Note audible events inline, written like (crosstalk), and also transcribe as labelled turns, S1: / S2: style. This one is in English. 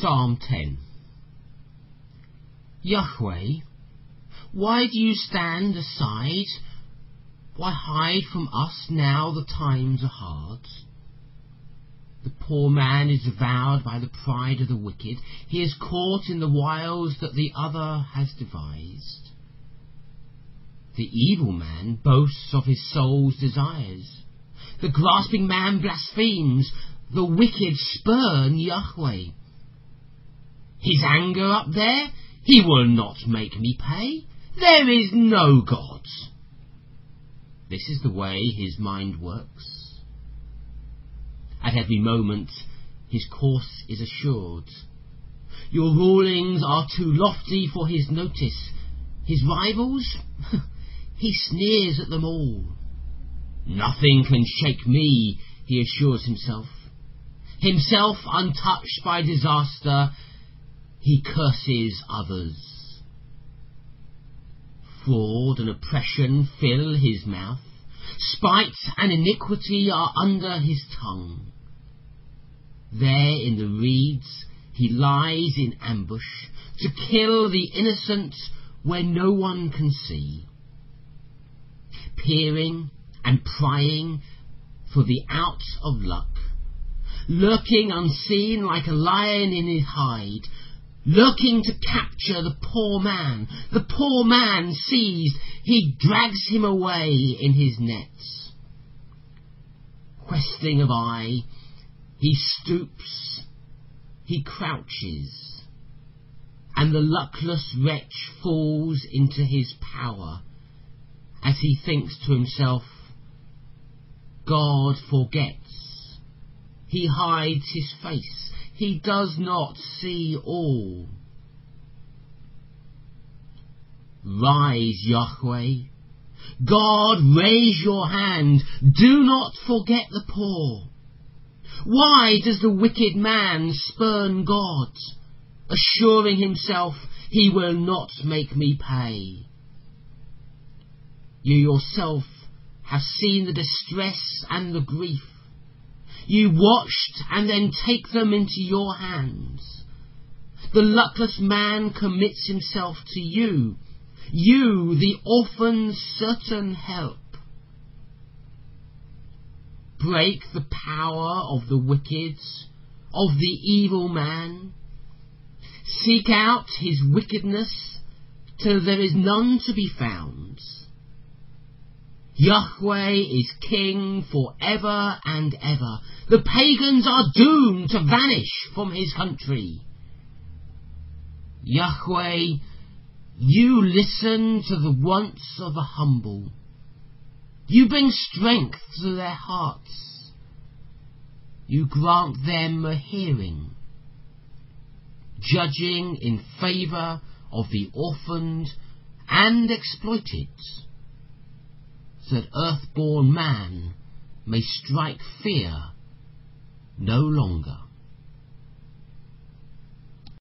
S1: Psalm 10 Yahweh, why do you stand aside? Why hide from us now the times are hard? The poor man is devoured by the pride of the wicked. He is caught in the wiles that the other has devised. The evil man boasts of his soul's desires. The grasping man blasphemes. The wicked spurn Yahweh. His anger up there, he will not make me pay. There is no God. This is the way his mind works. At every moment his course is assured. Your rulings are too lofty for his notice. His rivals, (laughs) he sneers at them all. Nothing can shake me, he assures himself. Himself untouched by disaster, he curses others. Fraud and oppression fill his mouth. Spite and iniquity are under his tongue. There in the reeds he lies in ambush to kill the innocent where no one can see. Peering and prying for the out of luck, lurking unseen like a lion in his hide, lurking to capture the poor man. The poor man seized, he drags him away in his nets. Questing of eye, he stoops, he crouches, and the luckless wretch falls into his power as he thinks to himself, God forgets. He hides his face. He does not see all. Rise, Yahweh. God, raise your hand. Do not forget the poor. Why does the wicked man spurn God, assuring himself he will not make me pay? You yourself have seen the distress and the grief you watched and then take them into your hands. The luckless man commits himself to you, you, the orphan's certain help. Break the power of the wicked, of the evil man. Seek out his wickedness till there is none to be found. Yahweh is king for ever and ever. The pagans are doomed to vanish from his country. Yahweh, you listen to the wants of the humble. You bring strength to their hearts. You grant them a hearing, judging in favour of the orphaned and exploited that earth-born man may strike fear no longer.